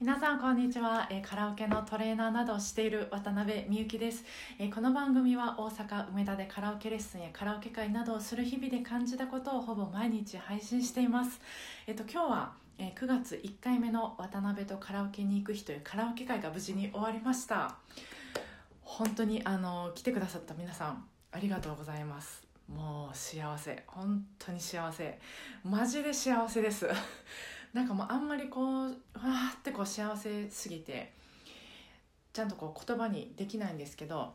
皆さんこんにちは、えカラオケのトレーナーなどをしている渡辺美幸です、えこの番組は大阪梅田でカラオケレッスンやカラオケ会などをする日々で感じたことをほぼ毎日配信しています。えっ、と今日は、え9月1回目の渡辺とカラオケに行く日というカラオケ会が無事に終わりました。本当にあの来てくださった皆さんありがとうございます。もう幸せ。本当に幸せ。マジで幸せです。なんかもうあんまりこうわーってこう幸せすぎてちゃんとこう言葉にできないんですけど、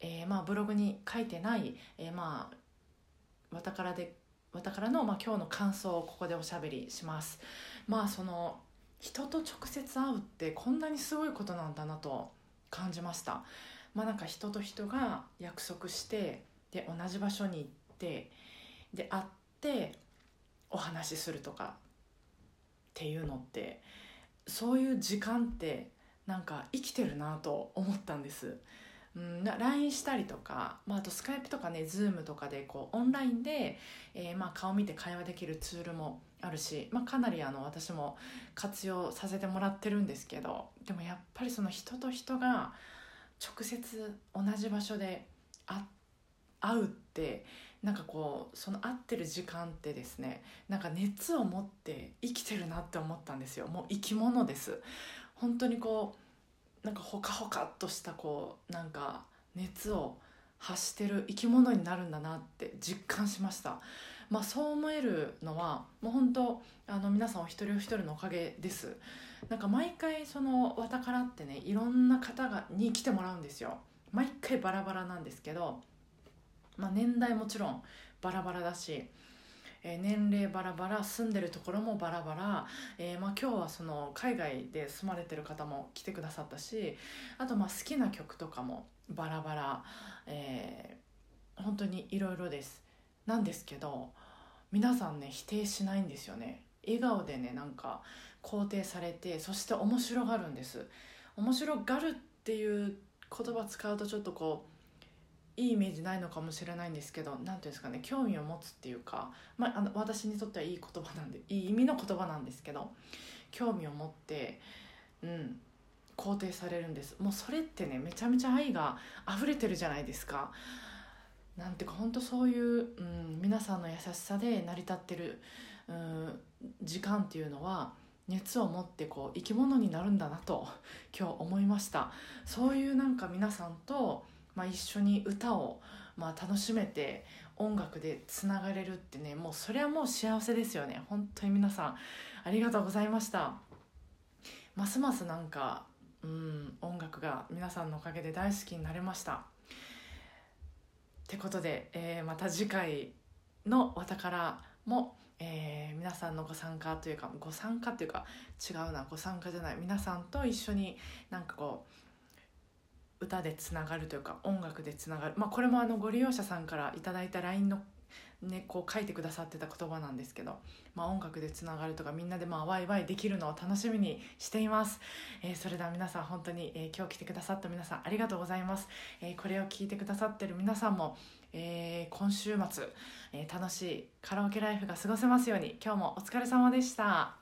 えーまあブログに書いてない、えーまあわたからでわたからの、まあ、今日の感想をここでおしゃべりします。まあその人と直接会うってこんなにすごいことなんだなと感じました。まあなんか人と人が約束してで同じ場所に行ってで会ってお話しするとか。っていうのってそういう時間ってなんか生きてるなと思ったんです。LINE したりとか、まあ、あとスカイプとかね Zoom とかでこうオンラインで、えーまあ、顔見て会話できるツールもあるし、まあ、かなりあの私も活用させてもらってるんですけどでもやっぱりその人と人が直接同じ場所で会っ会うってなんかこうその会ってる時間ってですねなんか熱を持って生きてるなって思ったんですよ。もう生き物です。本当にこうなんかほかほかっとしたこうなんか熱を発してる生き物になるんだなって実感しました。まあそう思えるのはもう本当あの皆さんお一人お一人のおかげです。なんか毎回そのわたからってねいろんな方がに来てもらうんですよ。毎回バラバラなんですけどまあ、年代もちろんバラバラだし、えー年齢バラバラ住んでるところもバラバラ、えーまあ、今日はその海外で住まれてる方も来てくださったしあとまあ好きな曲とかもバラバラ、えー本当にいろいろです。なんですけど皆さんね否定しないんですよね。笑顔でねなんか肯定されてそして面白がるんです。面白がるっていう言葉使うとちょっとこういいイメージないのかもしれないんですけど何ていうんですかね興味を持つっていうか、まあ、あの私にとってはいい言葉なんでいい意味の言葉なんですけど興味を持ってうん肯定されるんですもうそれってねめちゃめちゃ愛が溢れてるじゃないですか。なんていうか本当そういう、うん、皆さんの優しさで成り立ってる、うん、時間っていうのは熱を持ってこう生き物になるんだなと今日思いましたそういうなんか皆さんとまあ、一緒に歌を、まあ、楽しめて音楽でつながれるってねもうそれはもう幸せですよね。本当に皆さんありがとうございました。ますますなんかうん音楽が皆さんのおかげで大好きになれました。ってことで、えーまた次回の「わたからも」えー皆さんのご参加というかご参加というか違うなご参加じゃない皆さんと一緒になんかこう歌でつながるというか音楽でつながる、まあ、これもあのご利用者さんからいただいた LINE の、ね、こう書いてくださってた言葉なんですけど、まあ、音楽でつながるとかみんなでまあワイワイできるのを楽しみにしています、えーそれでは皆さん本当に、えー今日来てくださった皆さんありがとうございます、えーこれを聞いてくださってる皆さんも、えー今週末、えー楽しいカラオケライフが過ごせますように今日もお疲れ様でした。